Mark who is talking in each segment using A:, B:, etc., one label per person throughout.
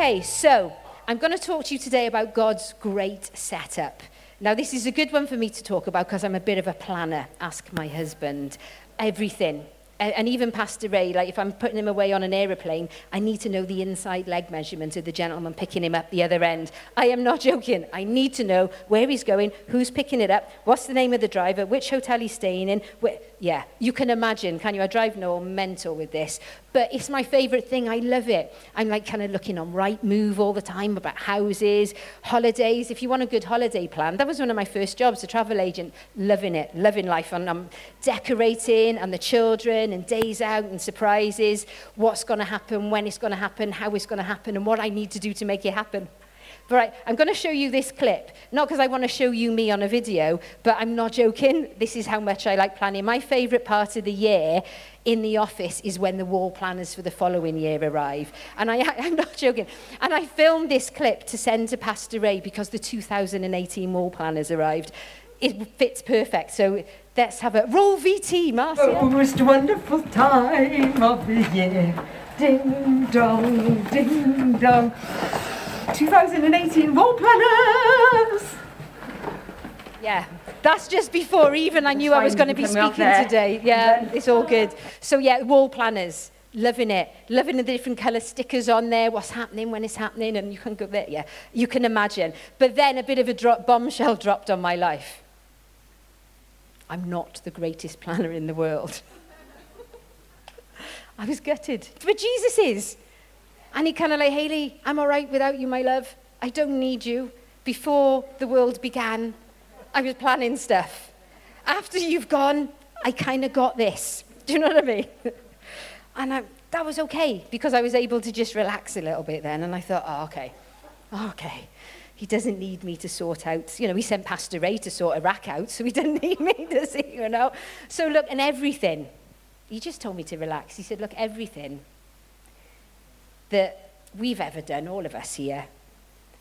A: Okay, so I'm going to talk to you today about God's great setup. Now, this is a good one for me to talk about because I'm a bit of a planner. Ask my husband. Everything and even Pastor Ray, like if I'm putting him away on an aeroplane, I need to know the inside leg measurement of the gentleman picking him up the other end. I am not joking. I need to know where he's going, who's picking it up, what's the name of the driver, which hotel he's staying in. Where, yeah, you can imagine, can you? I drive no mental with this. But it's my favourite thing. I love it. I'm like kind of looking on Rightmove all the time about houses, holidays. If you want a good holiday plan, that was one of my first jobs, a travel agent. Loving it, loving life. And I'm decorating and the children and days out and surprises, what's going to happen, when it's going to happen, how it's going to happen, and what I need to do to make it happen. Right, I'm going to show you this clip, not because I want to show you me on a video, but I'm not joking. This is how much I like planning. My favourite part of the year in the office is when the wall planners for the following year arrive. And I, I'm not joking. And I filmed this clip to send to Pastor Ray because the 2018 wall planners arrived. It fits perfect. So let's have a roll VT, Marcia.
B: Oh, most wonderful time of the year. Ding dong, ding dong. 2018 wall planners.
A: Yeah, that's just before even I knew I was going to be speaking today. Yeah, it's all good. So yeah, wall planners. Loving it, loving the different colour stickers on there, what's happening when it's happening, and you can go there, yeah, you can imagine. But then a bit of a drop, bombshell dropped on my life. I'm not the greatest planner in the world. I was gutted. But Jesus is. And he kind of like, Hayley, I'm all right without you, my love. I don't need you. Before the world began, I was planning stuff. After you've gone, I kind of got this. Do you know what I mean? and I, that was okay because I was able to just relax a little bit then. And I thought, oh, okay, oh, okay. He doesn't need me to sort out, you know, he sent Pastor Ray to sort Iraq out, so he didn't need me, does he, you know? So look, and everything, he just told me to relax. He said, look, everything that we've ever done, all of us here,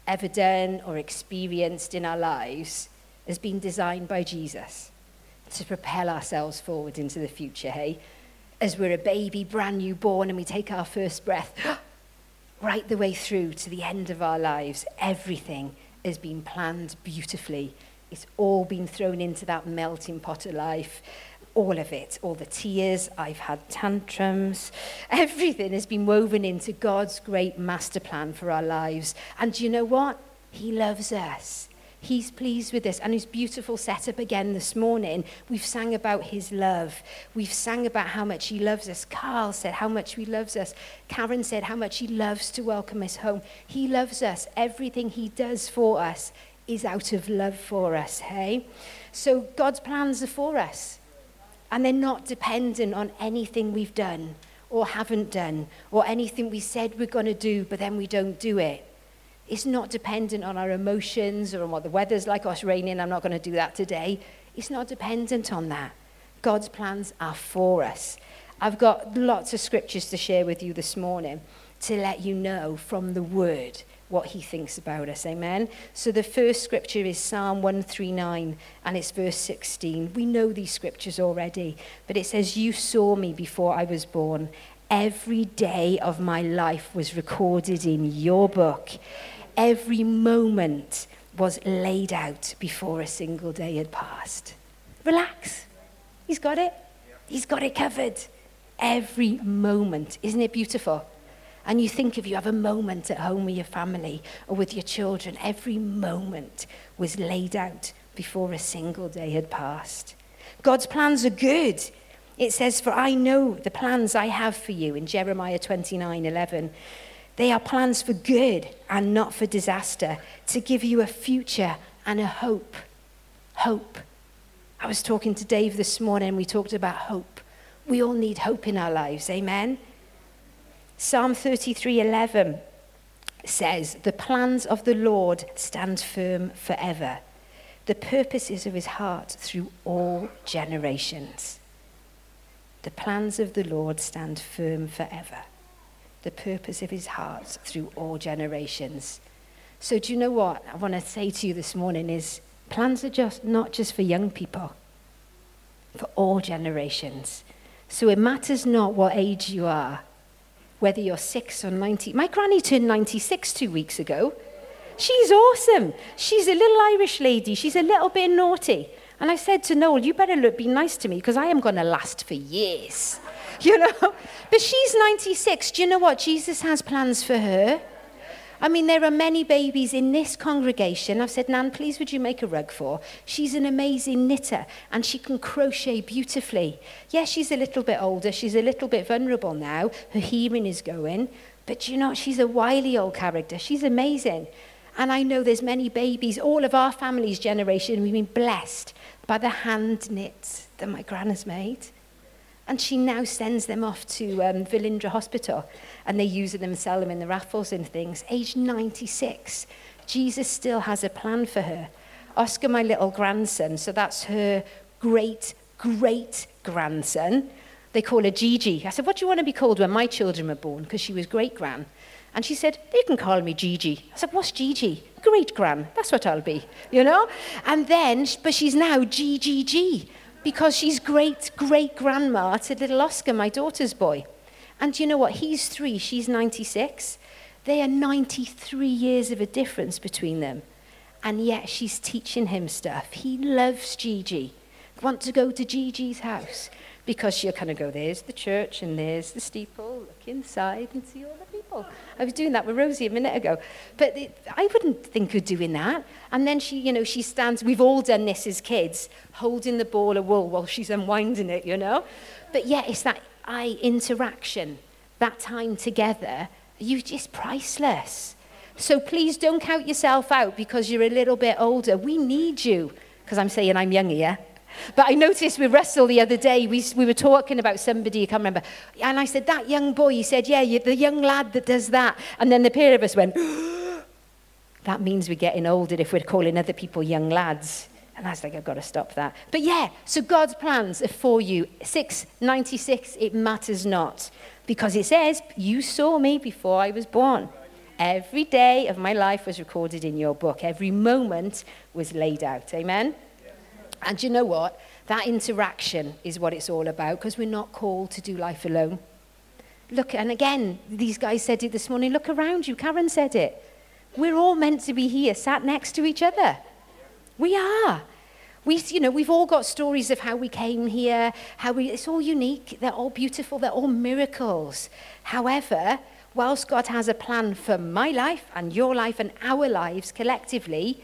A: ever done or experienced in our lives has been designed by Jesus to propel ourselves forward into the future, hey? As we're a baby, brand new born, and we take our first breath, right the way through to the end of our lives, everything has been planned beautifully. It's all been thrown into that melting pot of life all of it, all the tears, I've had tantrums, everything has been woven into God's great master plan for our lives. And do you know what? He loves us. He's pleased with us. And his beautiful setup again this morning, we've sang about his love. We've sang about how much he loves us. Carl said how much he loves us. Karen said how much he loves to welcome us home. He loves us. Everything he does for us is out of love for us, hey? So God's plans are for us. And they're not dependent on anything we've done or haven't done or anything we said we're going to do, but then we don't do it. It's not dependent on our emotions or on what the weather's like. Oh, it's raining, I'm not going to do that today. It's not dependent on that. God's plans are for us. I've got lots of scriptures to share with you this morning to let you know from the Word what he thinks about us. Amen. So the first scripture is Psalm 139 and it's verse 16. We know these scriptures already, but it says, You saw me before I was born. Every day of my life was recorded in your book. Every moment was laid out before a single day had passed. Relax. He's got it. He's got it covered. Every moment. Isn't it beautiful? And you think if you have a moment at home with your family or with your children, every moment was laid out before a single day had passed. God's plans are good. It says, For I know the plans I have for you in Jeremiah 29 11. They are plans for good and not for disaster, to give you a future and a hope. Hope. I was talking to Dave this morning, we talked about hope. We all need hope in our lives, amen? Psalm 33:11 says, "The plans of the Lord stand firm forever. The purposes of his heart through all generations." The plans of the Lord stand firm forever. The purpose of his heart through all generations. So do you know what I want to say to you this morning is plans are just not just for young people, for all generations. So it matters not what age you are whether you're six or 90. My granny turned 96 two weeks ago. She's awesome. She's a little Irish lady. She's a little bit naughty. And I said to Noel, you better look, be nice to me because I am going to last for years. You know? But she's 96. Do you know what? Jesus has plans for her. I mean, there are many babies in this congregation. I've said, Nan, please would you make a rug for? She's an amazing knitter and she can crochet beautifully. Yes, she's a little bit older. She's a little bit vulnerable now. Her hearing is going. But you know, she's a wily old character. She's amazing. And I know there's many babies, all of our family's generation, we've been blessed by the hand knits that my gran has made. And she now sends them off to um, Velindre Hospital and they use them and sell them in the raffles and things. Age 96. Jesus still has a plan for her. Oscar, my little grandson, so that's her great, great grandson. They call her Gigi. I said, What do you want to be called when my children were born? Because she was great gran. And she said, They can call me Gigi. I said, What's Gigi? Great gran. That's what I'll be, you know? And then, but she's now GGG because she's great great grandma to little Oscar, my daughter's boy. And you know what? He's three, she's 96. They are 93 years of a difference between them. And yet she's teaching him stuff. He loves Gigi. Want to go to Gigi's house because she'll kind of go, there's the church and there's the steeple, look inside and see all the people. I was doing that with Rosie a minute ago. But I wouldn't think of doing that. And then she, you know, she stands, we've all done this as kids, holding the ball of wool while she's unwinding it, you know? But yeah, it's that eye interaction, that time together, you just priceless. So please don't count yourself out because you're a little bit older. We need you. Because I'm saying I'm young here. But I noticed with Russell the other day, we, we were talking about somebody, I can't remember. And I said, that young boy, he said, yeah, the young lad that does that. And then the pair of us went, that means we're getting older if we're calling other people young lads. And I was like, I've got to stop that. But yeah, so God's plans are for you. 696, it matters not. Because it says, You saw me before I was born. Every day of my life was recorded in your book. Every moment was laid out. Amen? And you know what? That interaction is what it's all about because we're not called to do life alone. Look, and again, these guys said it this morning look around you. Karen said it. We're all meant to be here, sat next to each other. We are. We, you know, we've all got stories of how we came here, how we, it's all unique, they're all beautiful, they're all miracles. However, whilst God has a plan for my life and your life and our lives collectively,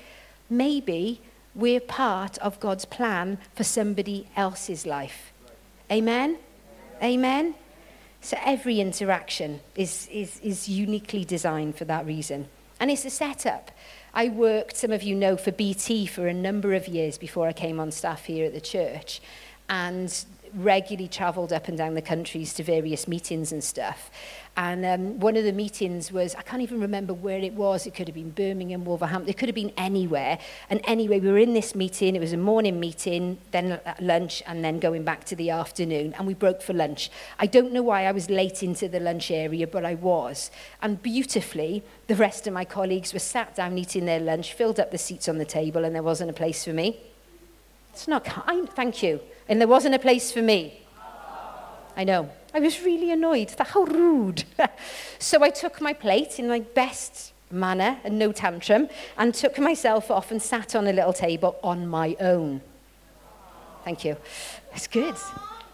A: maybe we're part of God's plan for somebody else's life. Amen? Amen? So every interaction is, is, is uniquely designed for that reason. And it's a setup. I worked, some of you know, for BT for a number of years before I came on staff here at the church. And regularly travelled up and down the countries to various meetings and stuff. And um, one of the meetings was, I can't even remember where it was. It could have been Birmingham, Wolverhampton. It could have been anywhere. And anyway, we were in this meeting. It was a morning meeting, then lunch, and then going back to the afternoon. And we broke for lunch. I don't know why I was late into the lunch area, but I was. And beautifully, the rest of my colleagues were sat down eating their lunch, filled up the seats on the table, and there wasn't a place for me. It's not kind, thank you. And there wasn't a place for me. I know. I was really annoyed. That how rude. so I took my plate in my best manner and no tantrum and took myself off and sat on a little table on my own. Thank you. It's good.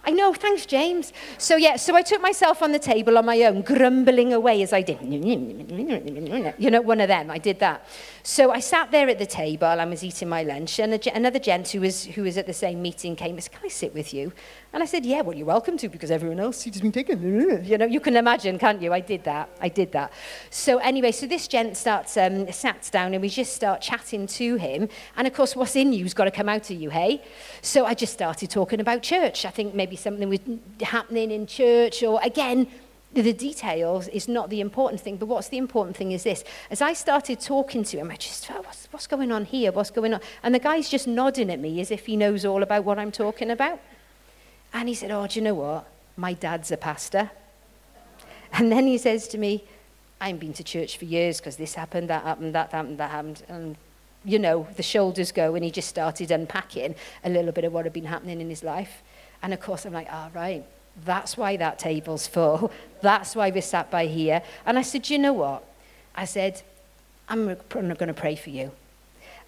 A: I know, thanks, James. So, yeah, so I took myself on the table on my own, grumbling away as I did. You know, one of them, I did that. So I sat there at the table, I was eating my lunch, and another gent who was, who was at the same meeting came and said, Can I sit with you? And I said, Yeah, well, you're welcome to, because everyone else has been taken. You know, you can imagine, can't you? I did that. I did that. So, anyway, so this gent starts, um, down, and we just start chatting to him. And of course, what's in you's got to come out of you, hey? So I just started talking about church. I think maybe something was happening in church, or again, the details is not the important thing, but what's the important thing is this. As I started talking to him, I just felt, what's, what's going on here? What's going on? And the guy's just nodding at me as if he knows all about what I'm talking about. And he said, Oh, do you know what? My dad's a pastor. And then he says to me, I haven't been to church for years because this happened, that happened, that happened, that happened. And, you know, the shoulders go, and he just started unpacking a little bit of what had been happening in his life. And of course, I'm like, Ah, oh, right That's why that table's full. That's why we're sat by here. And I said, you know what? I said, I'm going to pray for you.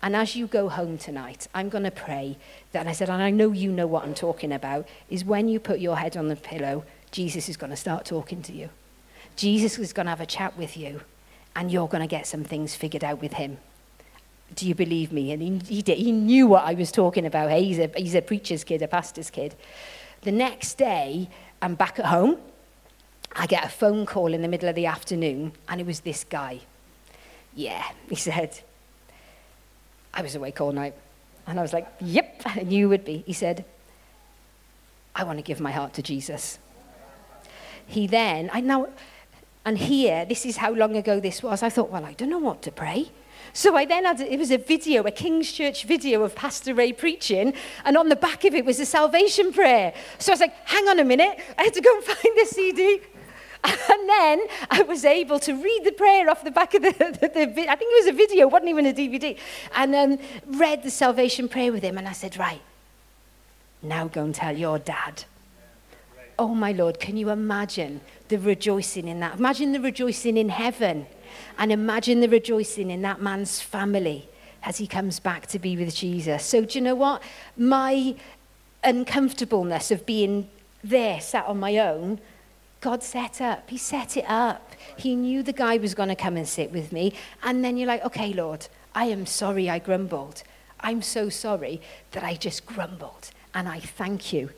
A: And as you go home tonight, I'm going to pray that, and I said, and I know you know what I'm talking about, is when you put your head on the pillow, Jesus is going to start talking to you. Jesus is going to have a chat with you, and you're going to get some things figured out with him. Do you believe me? And he, he, did, he knew what I was talking about. Hey, he's, a, he's a preacher's kid, a pastor's kid. The next day, I'm back at home. I get a phone call in the middle of the afternoon, and it was this guy. Yeah, he said, I was awake all night. And I was like, Yep, knew you would be. He said, I want to give my heart to Jesus. He then, I know, and here, this is how long ago this was. I thought, well, I don't know what to pray. So I then had, it was a video, a King's Church video of Pastor Ray preaching, and on the back of it was a salvation prayer. So I was like, hang on a minute, I had to go and find the CD. And then I was able to read the prayer off the back of the, the, the I think it was a video, wasn't even a DVD, and um, read the salvation prayer with him. And I said, right, now go and tell your dad. Oh my Lord, can you imagine the rejoicing in that? Imagine the rejoicing in heaven and imagine the rejoicing in that man's family as he comes back to be with Jesus. So, do you know what? My uncomfortableness of being there, sat on my own, God set up. He set it up. He knew the guy was going to come and sit with me. And then you're like, okay, Lord, I am sorry I grumbled. I'm so sorry that I just grumbled. And I thank you,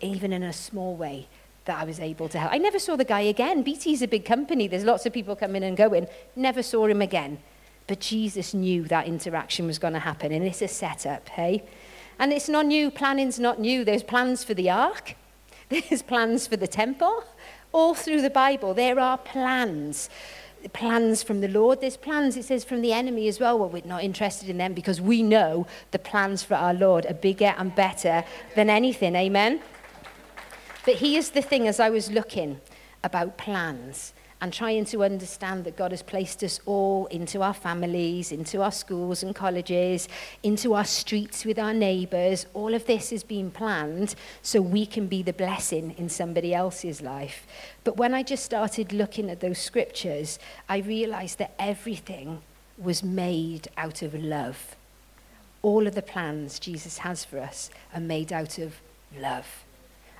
A: even in a small way, that I was able to help. I never saw the guy again. BT's a big company. There's lots of people coming and going. Never saw him again. But Jesus knew that interaction was going to happen, and it's a setup, hey? And it's not new. Planning's not new. There's plans for the ark. There's plans for the temple. All through the Bible, there are plans. Plans from the Lord. There's plans, it says, from the enemy as well. Well, we're not interested in them because we know the plans for our Lord are bigger and better than anything. Amen? But here's the thing as I was looking about plans and trying to understand that God has placed us all into our families, into our schools and colleges, into our streets with our neighbours. All of this has been planned so we can be the blessing in somebody else's life. But when I just started looking at those scriptures, I realised that everything was made out of love. All of the plans Jesus has for us are made out of love.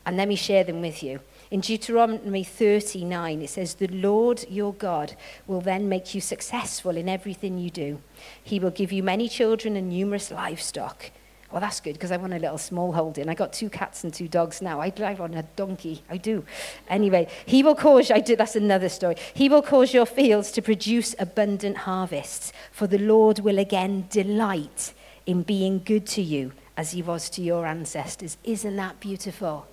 A: And let me share them with you. In Deuteronomy 39, it says, The Lord your God will then make you successful in everything you do. He will give you many children and numerous livestock. Well, that's good because I want a little small holding. I got two cats and two dogs now. I drive on a donkey. I do. Anyway, he will cause, I do, that's another story. He will cause your fields to produce abundant harvests, for the Lord will again delight in being good to you as he was to your ancestors. Isn't that beautiful?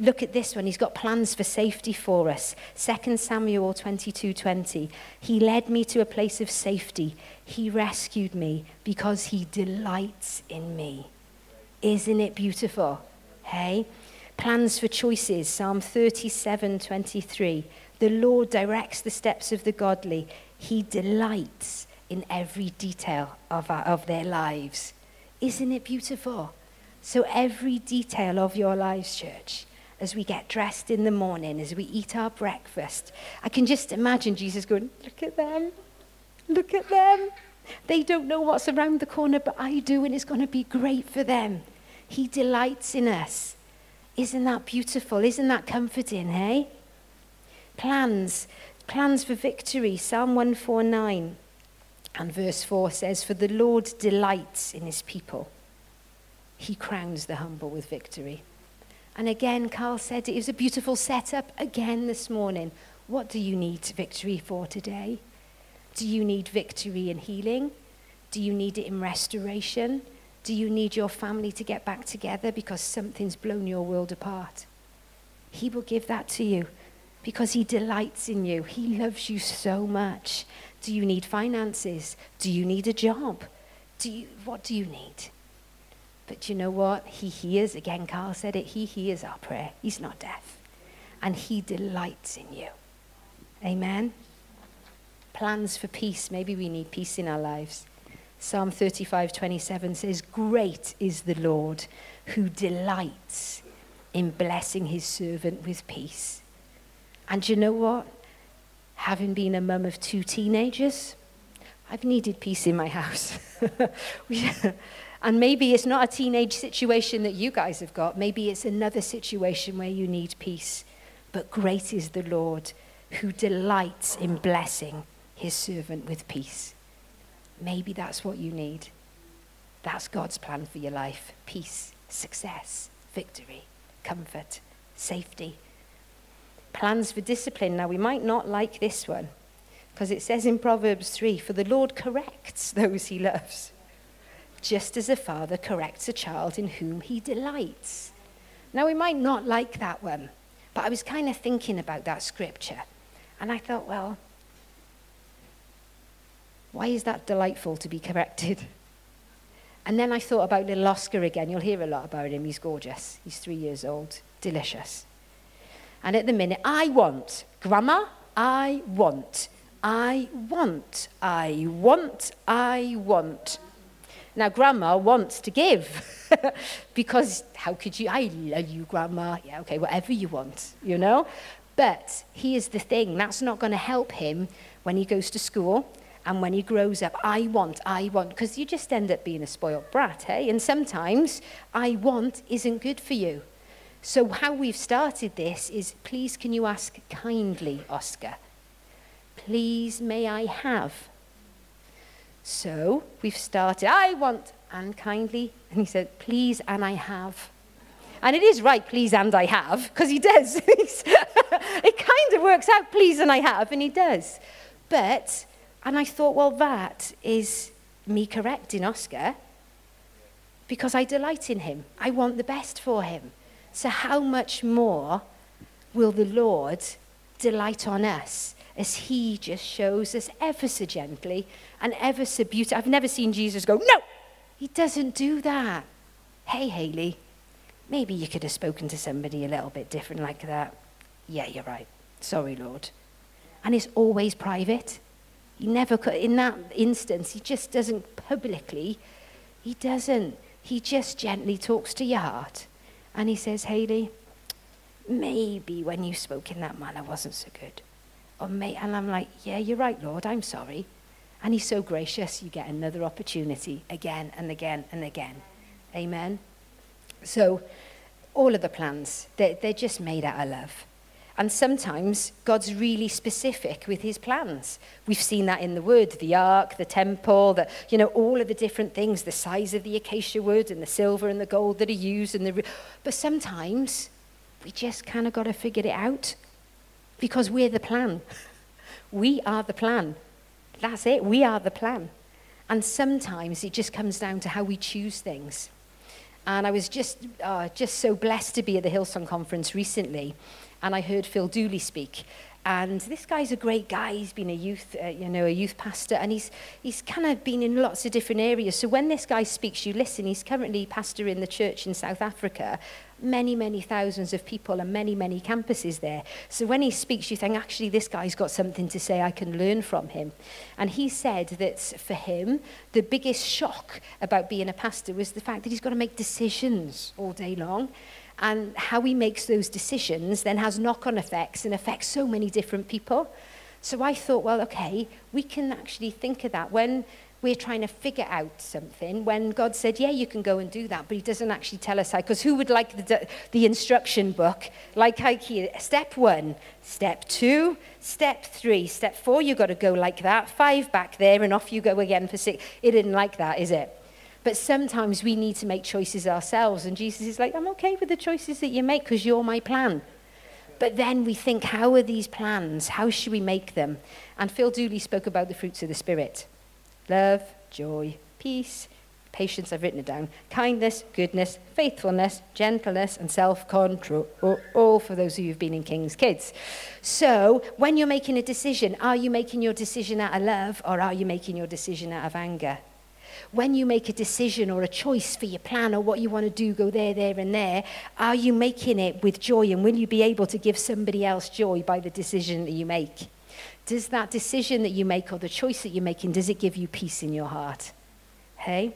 A: Look at this one. He's got plans for safety for us. 2 Samuel 22 20. He led me to a place of safety. He rescued me because he delights in me. Isn't it beautiful? Hey? Plans for choices. Psalm 37 23. The Lord directs the steps of the godly. He delights in every detail of, our, of their lives. Isn't it beautiful? So, every detail of your lives, church, as we get dressed in the morning, as we eat our breakfast. I can just imagine Jesus going, Look at them, look at them. They don't know what's around the corner, but I do, and it's going to be great for them. He delights in us. Isn't that beautiful? Isn't that comforting, hey? Plans, plans for victory. Psalm 149 and verse 4 says, For the Lord delights in his people, he crowns the humble with victory. And again, Carl said it was a beautiful setup again this morning. What do you need victory for today? Do you need victory in healing? Do you need it in restoration? Do you need your family to get back together because something's blown your world apart? He will give that to you because He delights in you. He loves you so much. Do you need finances? Do you need a job? Do you, what do you need? But you know what? He hears, again, Carl said it, he hears our prayer. He's not deaf. And he delights in you. Amen? Plans for peace. Maybe we need peace in our lives. Psalm 35, 27 says, Great is the Lord who delights in blessing his servant with peace. And you know what? Having been a mum of two teenagers, I've needed peace in my house. and maybe it's not a teenage situation that you guys have got. Maybe it's another situation where you need peace. But great is the Lord who delights in blessing his servant with peace. Maybe that's what you need. That's God's plan for your life peace, success, victory, comfort, safety. Plans for discipline. Now, we might not like this one because it says in Proverbs 3 For the Lord corrects those he loves, just as a father corrects a child in whom he delights. Now, we might not like that one, but I was kind of thinking about that scripture. And I thought, well, why is that delightful to be corrected? And then I thought about little Oscar again. You'll hear a lot about him. He's gorgeous. He's three years old. Delicious. And at the minute, I want, Grandma, I want, I want, I want, I want. Now, Grandma wants to give because how could you? I love you, Grandma. Yeah, okay, whatever you want, you know? But here's the thing that's not going to help him when he goes to school and when he grows up, I want, I want, because you just end up being a spoiled brat, hey? And sometimes I want isn't good for you. So, how we've started this is please, can you ask kindly, Oscar? Please, may I have? So, we've started, I want, and kindly. And he said, please, and I have. And it is right, please, and I have, because he does. it kind of works out, please, and I have, and he does. But and I thought, well, that is me correcting Oscar because I delight in him. I want the best for him. So, how much more will the Lord delight on us as he just shows us ever so gently and ever so beautiful? I've never seen Jesus go, no, he doesn't do that. Hey, Hayley, maybe you could have spoken to somebody a little bit different like that. Yeah, you're right. Sorry, Lord. And it's always private. He never, in that instance, he just doesn't publicly, he doesn't. He just gently talks to your heart. And he says, Hayley, maybe when you spoke in that manner wasn't so good. Or may, and I'm like, yeah, you're right, Lord, I'm sorry. And he's so gracious, you get another opportunity again and again and again. Amen. So, all of the plans, they're, they're just made out of love. And sometimes God's really specific with his plans. We've seen that in the wood, the ark, the temple, the, you know, all of the different things, the size of the acacia wood and the silver and the gold that are used. And the, but sometimes we just kind of got to figure it out because we're the plan. We are the plan. That's it. We are the plan. And sometimes it just comes down to how we choose things. And I was just, uh, just so blessed to be at the Hillsong conference recently and I heard Phil Dooley speak. And this guy's a great guy. He's been a youth, uh, you know, a youth pastor, and he's he's kind of been in lots of different areas. So when this guy speaks, you listen. He's currently pastor in the church in South Africa. Many, many thousands of people and many, many campuses there. So when he speaks, you think, actually, this guy's got something to say. I can learn from him. And he said that for him, the biggest shock about being a pastor was the fact that he's got to make decisions all day long and how he makes those decisions then has knock-on effects and affects so many different people. So I thought, well, okay, we can actually think of that when we're trying to figure out something. When God said, yeah, you can go and do that, but he doesn't actually tell us how. Because who would like the, the instruction book? Like here, step one, step two, step three, step four, you've got to go like that, five back there, and off you go again for six. It isn't like that, is it? But sometimes we need to make choices ourselves. And Jesus is like, I'm okay with the choices that you make because you're my plan. But then we think, how are these plans? How should we make them? And Phil Dooley spoke about the fruits of the Spirit love, joy, peace, patience, I've written it down, kindness, goodness, faithfulness, gentleness, and self control. All for those of you who've been in King's Kids. So, when you're making a decision, are you making your decision out of love or are you making your decision out of anger? when you make a decision or a choice for your plan or what you want to do, go there, there, and there, are you making it with joy? And will you be able to give somebody else joy by the decision that you make? Does that decision that you make or the choice that you're making, does it give you peace in your heart? Hey?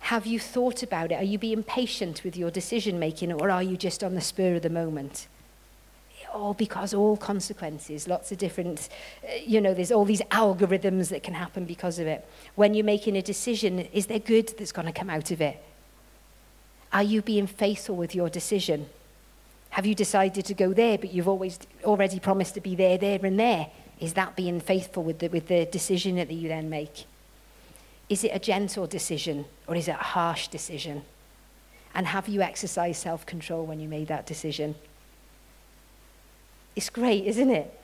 A: Have you thought about it? Are you being patient with your decision making or are you just on the spur of the moment? All because all consequences, lots of different, uh, you know, there's all these algorithms that can happen because of it. When you're making a decision, is there good that's going to come out of it? Are you being faithful with your decision? Have you decided to go there, but you've always already promised to be there, there, and there? Is that being faithful with the, with the decision that you then make? Is it a gentle decision or is it a harsh decision? And have you exercised self control when you made that decision? It's great, isn't it?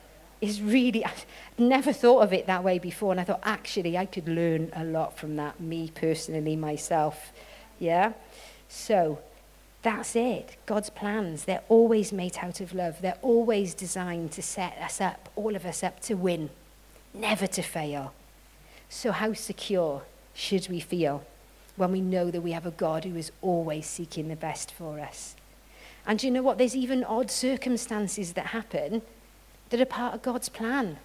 A: It's really, I've never thought of it that way before. And I thought, actually, I could learn a lot from that, me personally, myself. Yeah? So, that's it. God's plans, they're always made out of love. They're always designed to set us up, all of us up to win, never to fail. So, how secure should we feel when we know that we have a God who is always seeking the best for us? And you know what? There's even odd circumstances that happen that are part of God's plan.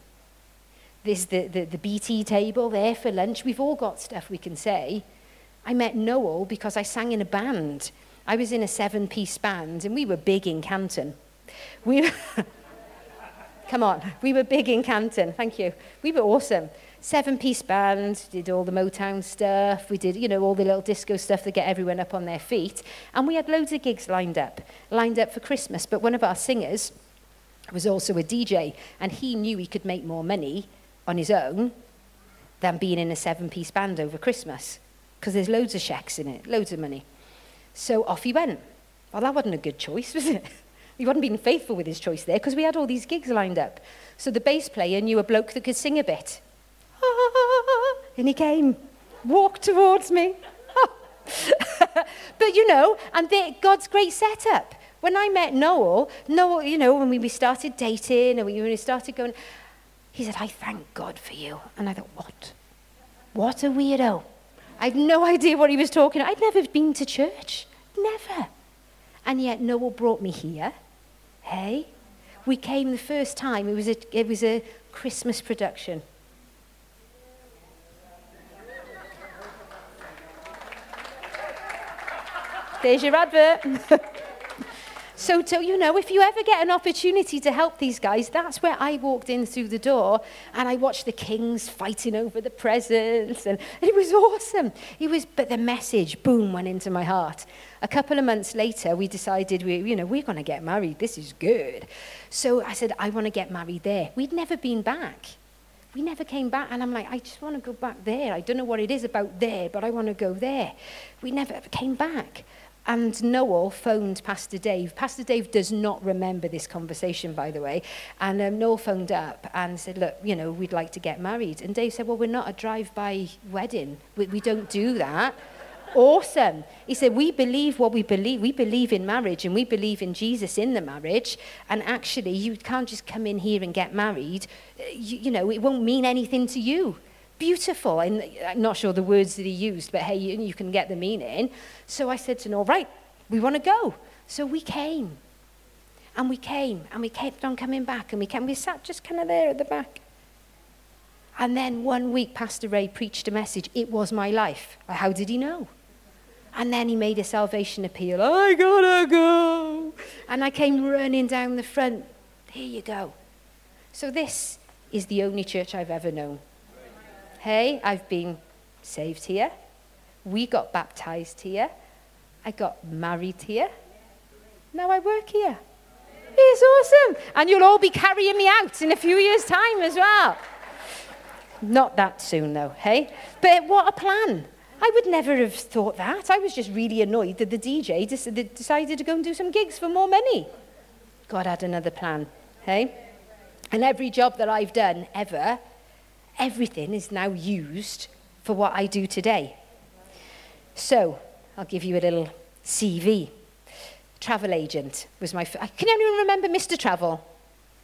A: There's the, the, the BT table there for lunch. We've all got stuff we can say. I met Noel because I sang in a band. I was in a seven piece band and we were big in Canton. We Come on, we were big in Canton. Thank you. We were awesome seven piece band, did all the Motown stuff, we did, you know, all the little disco stuff that get everyone up on their feet. And we had loads of gigs lined up, lined up for Christmas. But one of our singers was also a DJ, and he knew he could make more money on his own than being in a seven piece band over Christmas. Because there's loads of shacks in it, loads of money. So off he went. Well, that wasn't a good choice, was it? he wasn't being faithful with his choice there because we had all these gigs lined up. So the bass player knew a bloke that could sing a bit. And he came, walked towards me. but you know, and God's great setup. When I met Noel, Noel, you know, when we started dating and we started going, he said, I thank God for you. And I thought, what? What a weirdo. I had no idea what he was talking about. I'd never been to church. Never. And yet Noel brought me here. Hey? We came the first time. It was a, it was a Christmas production. There's your advert. so, to, you know, if you ever get an opportunity to help these guys, that's where I walked in through the door and I watched the kings fighting over the presents. And it was awesome. It was, but the message, boom, went into my heart. A couple of months later, we decided, we, you know, we're going to get married. This is good. So I said, I want to get married there. We'd never been back. We never came back. And I'm like, I just want to go back there. I don't know what it is about there, but I want to go there. We never came back. And Noel phoned Pastor Dave. Pastor Dave does not remember this conversation, by the way. And um, Noel phoned up and said, Look, you know, we'd like to get married. And Dave said, Well, we're not a drive by wedding. We, we don't do that. awesome. He said, We believe what we believe. We believe in marriage and we believe in Jesus in the marriage. And actually, you can't just come in here and get married. You, you know, it won't mean anything to you beautiful. And I'm not sure the words that he used, but hey, you, you can get the meaning. So I said to Noel, right, we want to go. So we came. And we came, and we kept on coming back, and we came. We sat just kind of there at the back. And then one week, Pastor Ray preached a message. It was my life. How did he know? And then he made a salvation appeal. I gotta go. And I came running down the front. Here you go. So this is the only church I've ever known. Hey, I've been saved here. We got baptized here. I got married here. Now I work here. It's awesome. And you'll all be carrying me out in a few years' time as well. Not that soon, though, hey? But what a plan. I would never have thought that. I was just really annoyed that the DJ decided to go and do some gigs for more money. God had another plan, hey? And every job that I've done ever everything is now used for what I do today. So, I'll give you a little CV. Travel agent was my. F- Can anyone remember Mr. Travel?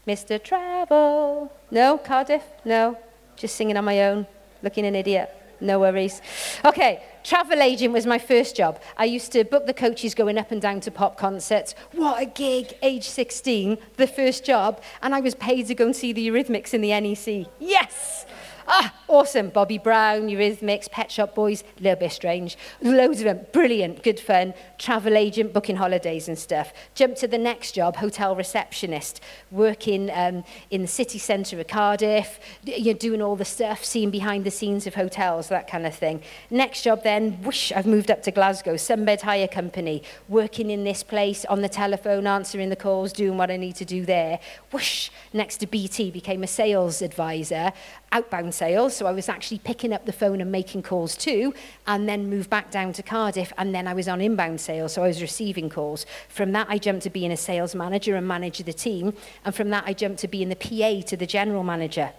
A: Mr. Travel. No, Cardiff? No. Just singing on my own, looking an idiot. No worries. Okay, travel agent was my first job. I used to book the coaches going up and down to pop concerts. What a gig, age 16, the first job. And I was paid to go and see the Eurythmics in the NEC. Yes! Ah, Awesome. Bobby Brown, Eurythmics, Pet Shop Boys, a little bit strange. Loads of them. Brilliant. Good fun. Travel agent, booking holidays and stuff. Jump to the next job, hotel receptionist, working um, in the city centre of Cardiff, you know, doing all the stuff, seeing behind the scenes of hotels, that kind of thing. Next job then, whoosh, I've moved up to Glasgow, Sunbed Hire Company, working in this place, on the telephone, answering the calls, doing what I need to do there. Whoosh, next to BT, became a sales advisor, outbound sales, so I was actually picking up the phone and making calls too, and then moved back down to Cardiff, and then I was on inbound sales, so I was receiving calls. From that, I jumped to being a sales manager and manager the team, and from that, I jumped to being the PA to the general manager.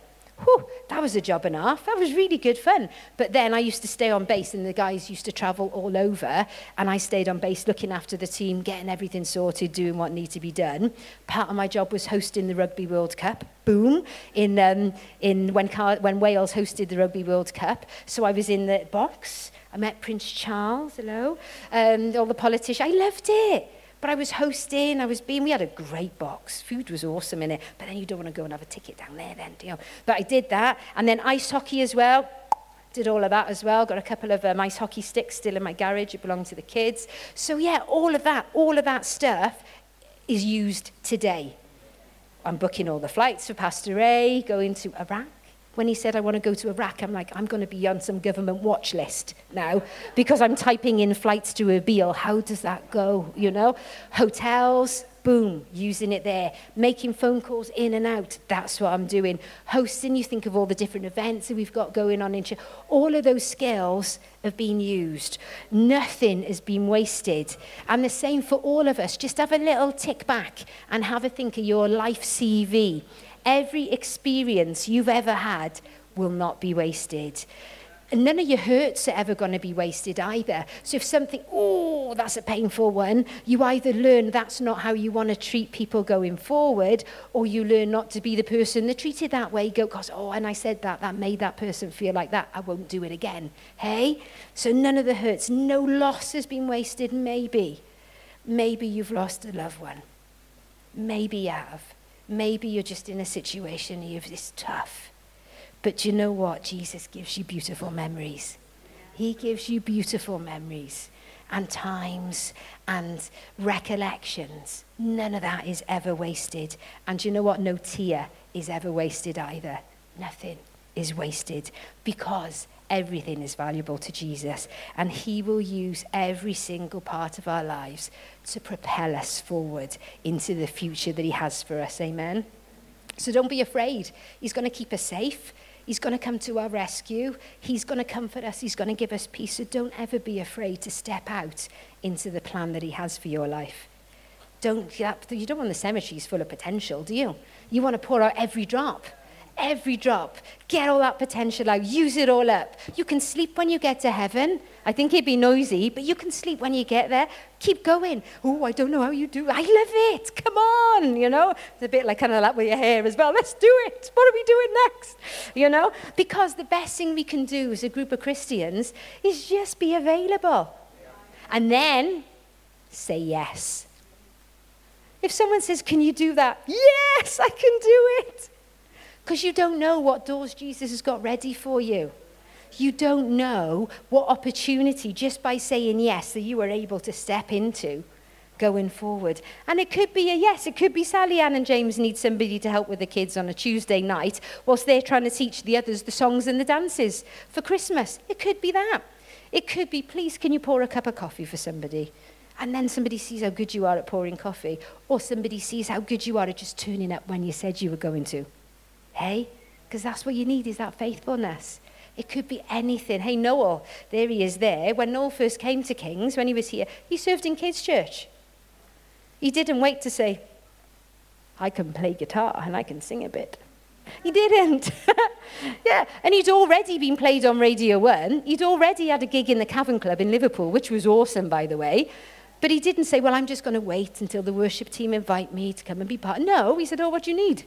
A: Whew, that was a job and a half. That was really good fun. But then I used to stay on base, and the guys used to travel all over, and I stayed on base looking after the team, getting everything sorted, doing what needed to be done. Part of my job was hosting the Rugby World Cup. Boom! In um, in when Car- when Wales hosted the Rugby World Cup, so I was in the box. I met Prince Charles. Hello, um, all the politicians. I loved it. But I was hosting, I was being, we had a great box. Food was awesome in it. But then you don't want to go and have a ticket down there then, do you? But I did that. And then ice hockey as well. Did all of that as well. Got a couple of um, ice hockey sticks still in my garage. It belonged to the kids. So yeah, all of that, all of that stuff is used today. I'm booking all the flights for Pastor Ray, going to Iraq, when he said, I want to go to Iraq, I'm like, I'm going to be on some government watch list now because I'm typing in flights to Erbil. How does that go? You know? Hotels, boom, using it there. Making phone calls in and out, that's what I'm doing. Hosting, you think of all the different events that we've got going on in All of those skills have been used. Nothing has been wasted. And the same for all of us. Just have a little tick back and have a think of your life CV. Every experience you've ever had will not be wasted. And none of your hurts are ever going to be wasted either. So if something, oh, that's a painful one, you either learn that's not how you want to treat people going forward, or you learn not to be the person that treated that way. Go, because, oh, and I said that, that made that person feel like that. I won't do it again. Hey? So none of the hurts, no loss has been wasted, maybe. Maybe you've lost a loved one. Maybe you have. Maybe you're just in a situation you have this tough. But you know what? Jesus gives you beautiful memories. He gives you beautiful memories and times and recollections. None of that is ever wasted. And you know what? No tear is ever wasted either. Nothing is wasted because everything is valuable to Jesus. And He will use every single part of our lives to propel us forward into the future that He has for us. Amen. So don't be afraid. He's going to keep us safe. He's going to come to our rescue. He's going to comfort us. He's going to give us peace. So don't ever be afraid to step out into the plan that He has for your life. Don't, you don't want the cemeteries full of potential, do you? You want to pour out every drop every drop. Get all that potential out. Use it all up. You can sleep when you get to heaven. I think it'd be noisy, but you can sleep when you get there. Keep going. Oh, I don't know how you do. I love it. Come on, you know. It's a bit like kind of like with your hair as well. Let's do it. What are we doing next? You know, because the best thing we can do as a group of Christians is just be available, and then say yes. If someone says, "Can you do that?" Yes, I can do it. Because you don't know what doors Jesus has got ready for you. You don't know what opportunity, just by saying yes, that you are able to step into going forward. And it could be a yes, it could be Sally Ann and James need somebody to help with the kids on a Tuesday night whilst they're trying to teach the others the songs and the dances for Christmas. It could be that. It could be, please, can you pour a cup of coffee for somebody? And then somebody sees how good you are at pouring coffee, or somebody sees how good you are at just turning up when you said you were going to. Hey? Because that's what you need is that faithfulness. It could be anything. Hey, Noel, there he is there. When Noel first came to Kings, when he was here, he served in kids' church. He didn't wait to say, I can play guitar and I can sing a bit. He didn't. yeah, and he'd already been played on Radio 1. He'd already had a gig in the Cavern Club in Liverpool, which was awesome, by the way. But he didn't say, Well, I'm just going to wait until the worship team invite me to come and be part. No, he said, Oh, what do you need?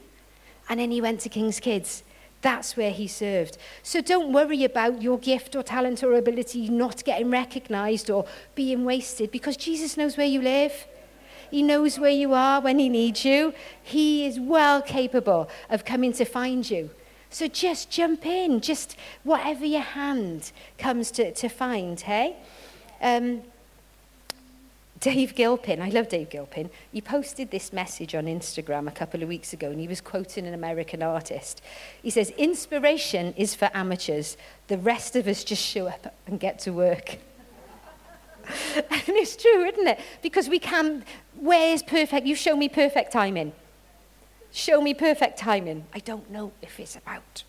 A: And then he went to King's Kids. That's where he served. So don't worry about your gift or talent or ability not getting recognized or being wasted because Jesus knows where you live. He knows where you are when he needs you. He is well capable of coming to find you. So just jump in, just whatever your hand comes to, to find, hey? Um, Dave Gilpin, I love Dave Gilpin, he posted this message on Instagram a couple of weeks ago and he was quoting an American artist. He says, Inspiration is for amateurs. The rest of us just show up and get to work. and it's true, isn't it? Because we can, where's perfect? You show me perfect timing. Show me perfect timing. I don't know if it's about.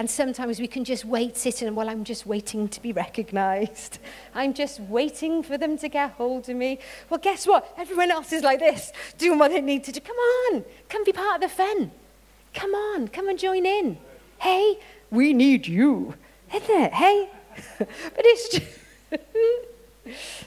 A: And sometimes we can just wait, sitting, and well, I'm just waiting to be recognized. I'm just waiting for them to get hold of me. Well, guess what? Everyone else is like this, doing what they need to do. Come on, come be part of the fun. Come on, come and join in. Hey, we need you. Isn't it? Hey? but it's true.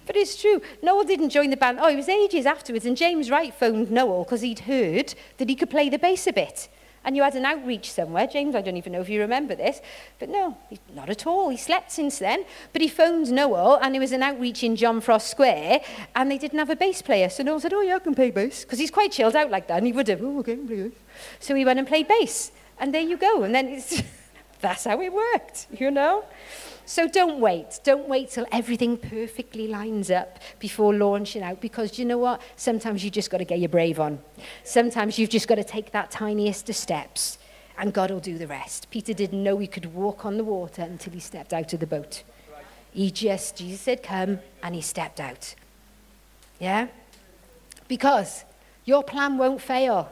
A: but it's true. Noel didn't join the band. Oh, it was ages afterwards. And James Wright phoned Noel because he'd heard that he could play the bass a bit and you had an outreach somewhere. James, I don't even know if you remember this, but no, not at all. He slept since then. But he phoned Noel, and there was an outreach in John Frost Square, and they didn't have a bass player. So Noel said, Oh, yeah, I can play bass. Because he's quite chilled out like that, and he would have, Oh, okay, play bass. So he went and played bass, and there you go. And then it's, that's how it worked, you know? So don't wait. Don't wait till everything perfectly lines up before launching out because you know what? Sometimes you just got to get your brave on. Sometimes you've just got to take that tiniest of steps and God will do the rest. Peter didn't know he could walk on the water until he stepped out of the boat. He just, Jesus said, come, and he stepped out. Yeah? Because your plan won't fail.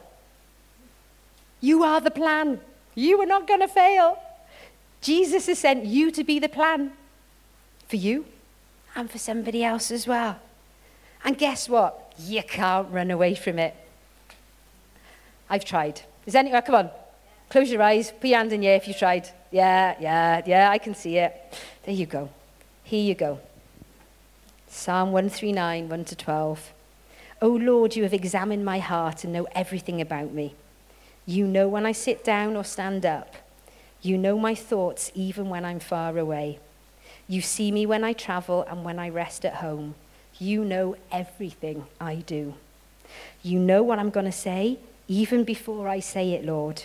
A: You are the plan. You are not going to fail. Jesus has sent you to be the plan for you and for somebody else as well. And guess what? You can't run away from it. I've tried. Is anyone, oh, come on, close your eyes, put your hand in your if you tried. Yeah, yeah, yeah, I can see it. There you go. Here you go. Psalm 139, 1 to 12. O Lord, you have examined my heart and know everything about me. You know when I sit down or stand up. You know my thoughts even when I'm far away. You see me when I travel and when I rest at home. You know everything I do. You know what I'm going to say even before I say it, Lord.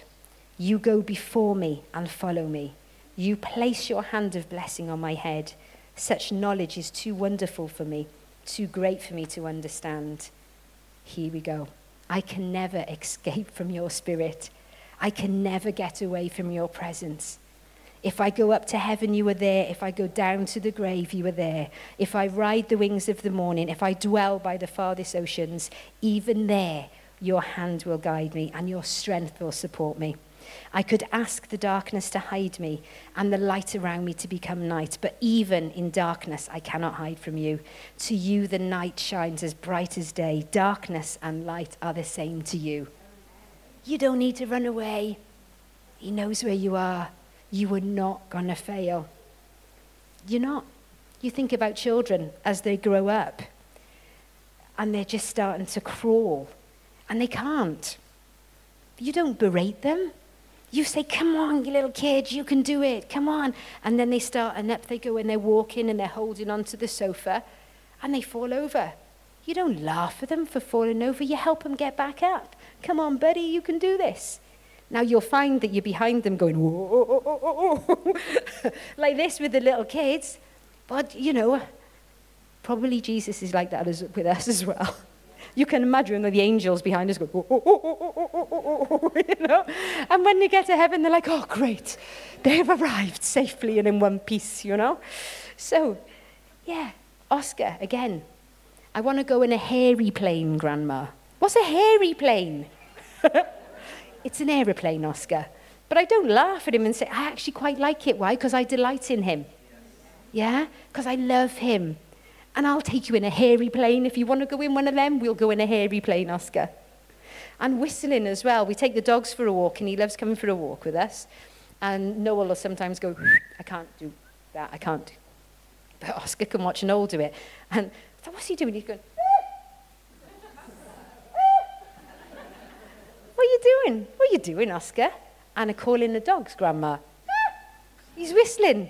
A: You go before me and follow me. You place your hand of blessing on my head. Such knowledge is too wonderful for me, too great for me to understand. Here we go. I can never escape from your spirit. I can never get away from your presence. If I go up to heaven, you are there. If I go down to the grave, you are there. If I ride the wings of the morning, if I dwell by the farthest oceans, even there, your hand will guide me and your strength will support me. I could ask the darkness to hide me and the light around me to become night, but even in darkness, I cannot hide from you. To you, the night shines as bright as day. Darkness and light are the same to you. You don't need to run away. He knows where you are. You are not going to fail. You're not. You think about children as they grow up and they're just starting to crawl and they can't. You don't berate them. You say, Come on, you little kid, you can do it, come on. And then they start, and up they go, and they're walking and they're holding onto the sofa and they fall over. You don't laugh at them for falling over, you help them get back up. Come on, buddy, you can do this. Now you'll find that you're behind them going, whoa, like this with the little kids. But, you know, probably Jesus is like that with us as well. You can imagine that the angels behind us go, you know? And when they get to heaven, they're like, oh, great. They've arrived safely and in one piece, you know? So, yeah, Oscar, again. I want to go in a hairy plane, Grandma. What's a hairy plane? it's an aeroplane, Oscar. But I don't laugh at him and say, I actually quite like it. Why? Because I delight in him. Yeah? Because I love him. And I'll take you in a hairy plane. If you want to go in one of them, we'll go in a hairy plane, Oscar. And whistling as well. We take the dogs for a walk, and he loves coming for a walk with us. And Noel will sometimes go, I can't do that, I can't. But Oscar can watch Noel do it. And so what's he doing? He's going, are you doing? What are you doing, Oscar? Anna calling the dogs, Grandma. Ah, he's whistling.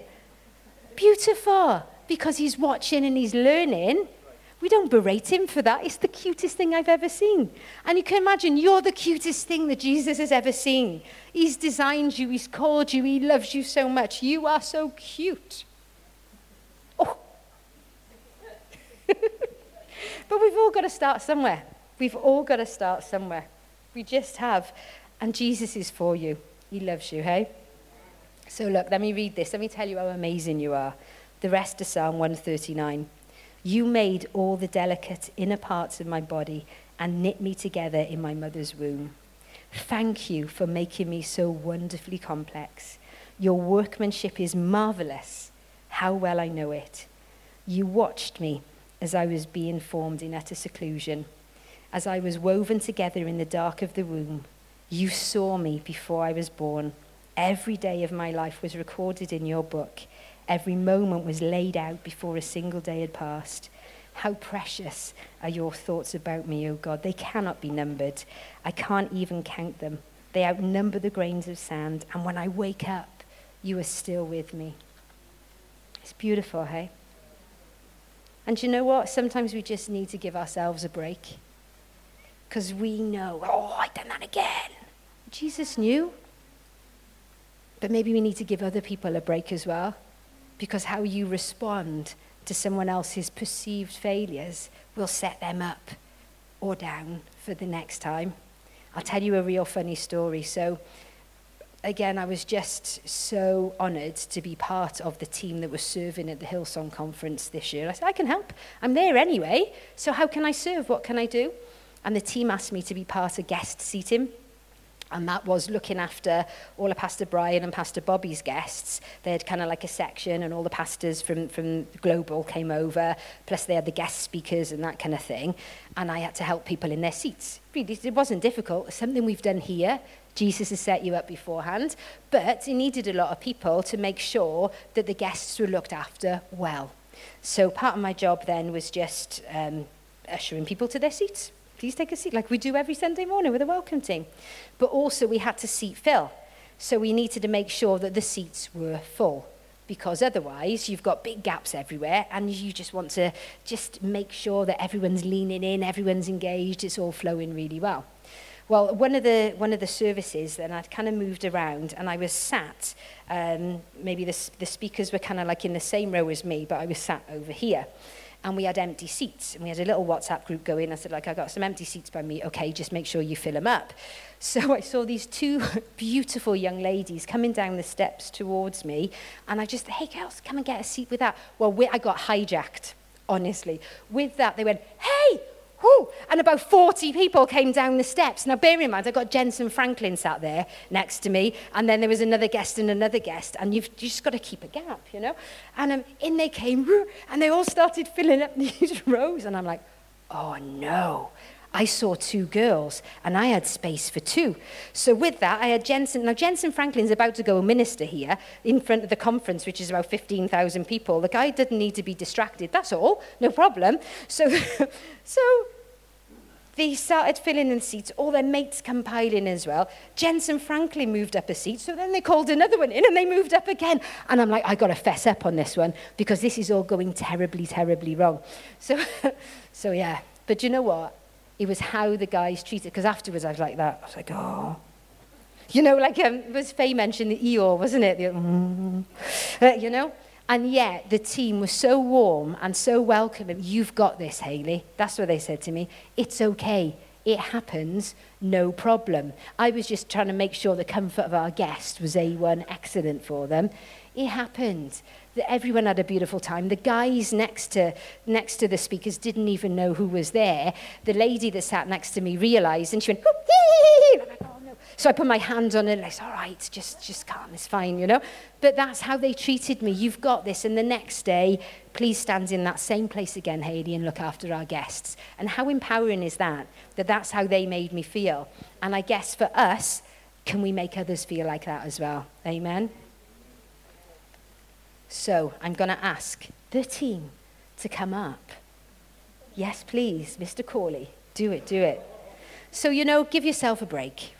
A: Beautiful. Because he's watching and he's learning. We don't berate him for that. It's the cutest thing I've ever seen. And you can imagine you're the cutest thing that Jesus has ever seen. He's designed you, he's called you, he loves you so much. You are so cute. Oh. but we've all got to start somewhere. We've all got to start somewhere. We just have. And Jesus is for you. He loves you, hey? So look, let me read this. Let me tell you how amazing you are. The rest of Psalm 139. You made all the delicate inner parts of my body and knit me together in my mother's womb. Thank you for making me so wonderfully complex. Your workmanship is marvelous. How well I know it. You watched me as I was being formed in utter seclusion. As I was woven together in the dark of the womb, you saw me before I was born. Every day of my life was recorded in your book. Every moment was laid out before a single day had passed. How precious are your thoughts about me, O God. They cannot be numbered. I can't even count them. They outnumber the grains of sand. And when I wake up, you are still with me. It's beautiful, hey? And you know what? Sometimes we just need to give ourselves a break. Because we know, oh, I've done that again. Jesus knew. But maybe we need to give other people a break as well because how you respond to someone else's perceived failures will set them up or down for the next time. I'll tell you a real funny story. So, again, I was just so honoured to be part of the team that was serving at the Hillsong conference this year. I said, I can help. I'm there anyway. So, how can I serve? What can I do? And the team asked me to be part of guest seating. And that was looking after all of Pastor Brian and Pastor Bobbie's guests. They had kind of like a section, and all the pastors from, from Global came over, plus they had the guest speakers and that kind of thing. And I had to help people in their seats. Really, it wasn't difficult. It's something we've done here. Jesus has set you up beforehand. But it needed a lot of people to make sure that the guests were looked after well. So part of my job then was just um, ushering people to their seats please take a seat, like we do every Sunday morning with a welcome team. But also, we had to seat fill. So we needed to make sure that the seats were full because otherwise you've got big gaps everywhere and you just want to just make sure that everyone's leaning in, everyone's engaged, it's all flowing really well. Well, one of the one of the services, then I'd kind of moved around, and I was sat. Um, maybe the, the speakers were kind of like in the same row as me, but I was sat over here and we had empty seats. And we had a little WhatsApp group going. I said, like, I got some empty seats by me. Okay, just make sure you fill them up. So I saw these two beautiful young ladies coming down the steps towards me. And I just, hey, girls, come and get a seat with that. Well, we, I got hijacked, honestly. With that, they went, hey, Whew. And about 40 people came down the steps. Now, bear in mind, I got Jentezen Franklin sat there next to me, and then there was another guest and another guest, and you've you just got to keep a gap, you know? And um, in they came, and they all started filling up these rows, and I'm like, oh no. I saw two girls, and I had space for two. So with that, I had Jentezen. Now, Jentezen Franklin's about to go minister here in front of the conference, which is about 15,000 people. The guy didn't need to be distracted. That's all. No problem. So, so they started filling in seats. All their mates come piling as well. Jentezen Franklin moved up a seat, so then they called another one in and they moved up again. And I'm like, I got to fess up on this one because this is all going terribly, terribly wrong. So, so yeah. But you know what? It was how the guys treated, because afterwards I was like that. I was like, oh. You know, like um, was Faye mentioned the Eeyore, wasn't it? The, mm, uh, you know? And yet the team was so warm and so welcoming. You've got this, Hayley. That's what they said to me. It's okay. It happens, no problem. I was just trying to make sure the comfort of our guest was A1 excellent for them. It happened everyone had a beautiful time. The guys next to, next to the speakers didn't even know who was there. The lady that sat next to me realized and she went, like, oh, no. So I put my hand on it and I said, all right, just, just calm, it's fine, you know. But that's how they treated me. You've got this. And the next day, please stand in that same place again, Hayley, and look after our guests. And how empowering is that? That that's how they made me feel. And I guess for us, can we make others feel like that as well? Amen. So I'm going to ask the team to come up. Yes, please, Mr. Corley. Do it, do it. So, you know, give yourself a break.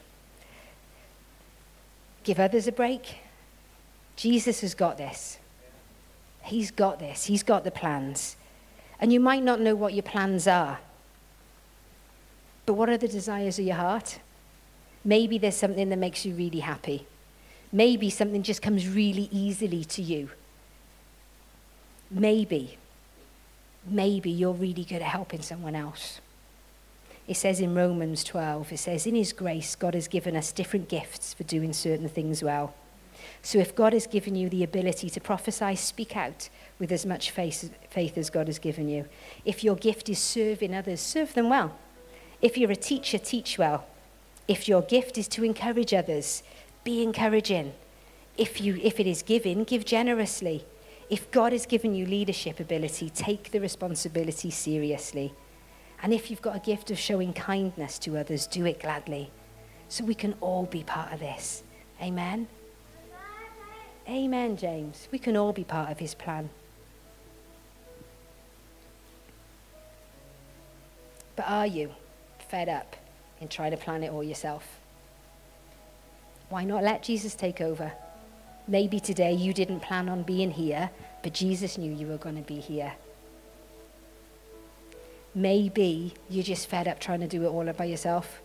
A: Give others a break. Jesus has got this. He's got this. He's got the plans. And you might not know what your plans are. But what are the desires of your heart? Maybe there's something that makes you really happy. Maybe something just comes really easily to you. Maybe, maybe you're really good at helping someone else. It says in Romans 12, it says, In His grace, God has given us different gifts for doing certain things well. So if God has given you the ability to prophesy, speak out with as much faith, as God has given you. If your gift is serving others, serve them well. If you're a teacher, teach well. If your gift is to encourage others, be encouraging. If, you, if it is giving, give generously. If God has given you leadership ability, take the responsibility seriously. And if you've got a gift of showing kindness to others, do it gladly. So we can all be part of this. Amen. Amen, James. We can all be part of his plan. But are you fed up in trying to plan it all yourself? Why not let Jesus take over? Maybe today you didn't plan on being here, but Jesus knew you were going to be here. Maybe you're just fed up trying to do it all by yourself.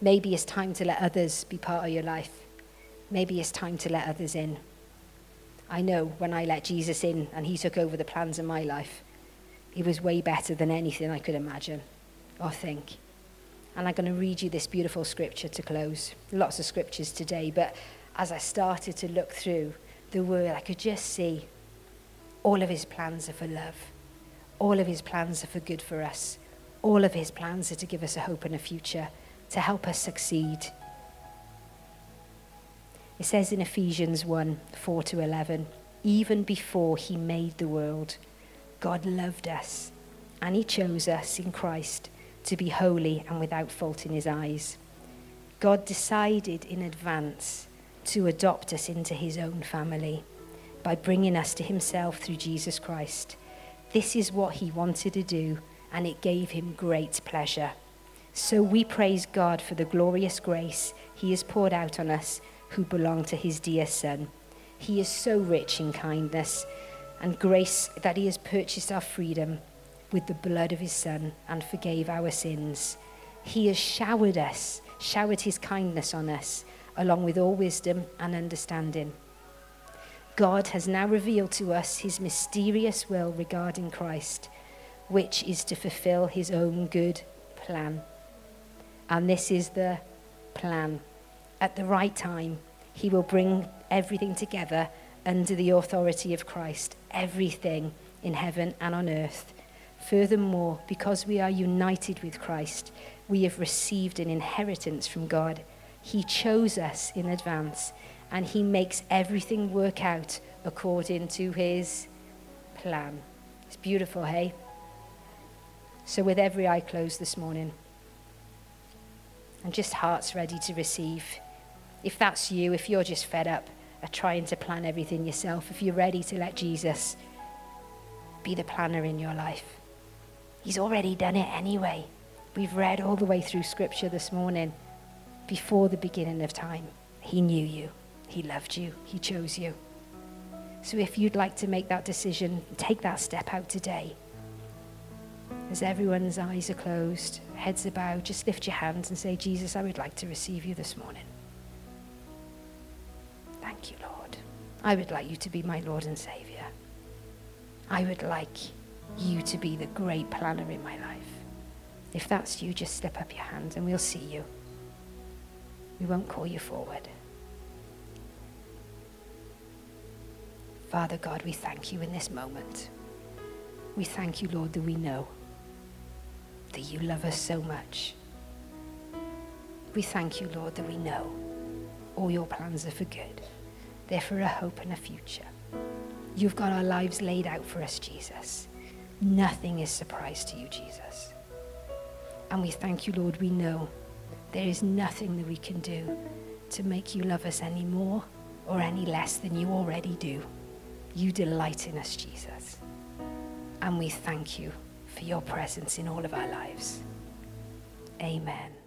A: Maybe it's time to let others be part of your life. Maybe it's time to let others in. I know when I let Jesus in and he took over the plans of my life, he was way better than anything I could imagine or think. And I'm going to read you this beautiful scripture to close. Lots of scriptures today, but as I started to look through the word, I could just see all of his plans are for love. All of his plans are for good for us. All of his plans are to give us a hope and a future, to help us succeed. It says in Ephesians 1 4 to 11, even before he made the world, God loved us and he chose us in Christ to be holy and without fault in his eyes. God decided in advance to adopt us into his own family by bringing us to himself through Jesus Christ. This is what he wanted to do, and it gave him great pleasure. So we praise God for the glorious grace he has poured out on us who belong to his dear Son. He is so rich in kindness and grace that he has purchased our freedom with the blood of his Son and forgave our sins. He has showered us, showered his kindness on us, along with all wisdom and understanding. God has now revealed to us his mysterious will regarding Christ, which is to fulfill his own good plan. And this is the plan. At the right time, he will bring everything together under the authority of Christ, everything in heaven and on earth. Furthermore, because we are united with Christ, we have received an inheritance from God. He chose us in advance, and He makes everything work out according to His plan. It's beautiful, hey? So, with every eye closed this morning, and just hearts ready to receive, if that's you, if you're just fed up at trying to plan everything yourself, if you're ready to let Jesus be the planner in your life, He's already done it anyway. We've read all the way through Scripture this morning. Before the beginning of time, He knew you, He loved you, He chose you. So if you'd like to make that decision, take that step out today. As everyone's eyes are closed, heads are bowed, just lift your hands and say, Jesus, I would like to receive you this morning. Thank you, Lord. I would like you to be my Lord and Savior. I would like you to be the great planner in my life. If that's you, just slip up your hand and we'll see you. We won't call you forward. Father God, we thank you in this moment. We thank you, Lord, that we know that you love us so much. We thank you, Lord, that we know all your plans are for good. They're for a hope and a future. You've got our lives laid out for us, Jesus. Nothing is surprise to you, Jesus. And we thank you, Lord. We know there is nothing that we can do to make you love us any more or any less than you already do. You delight in us, Jesus. And we thank you for your presence in all of our lives. Amen.